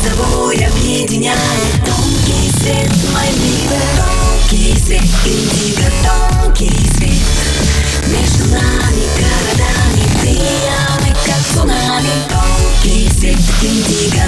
с собой объединяет Тонкий свет, мой милый, тонкий свет, индиго, тонкий свет. Между нами городами ты как цунами. Тонкий свет, индиго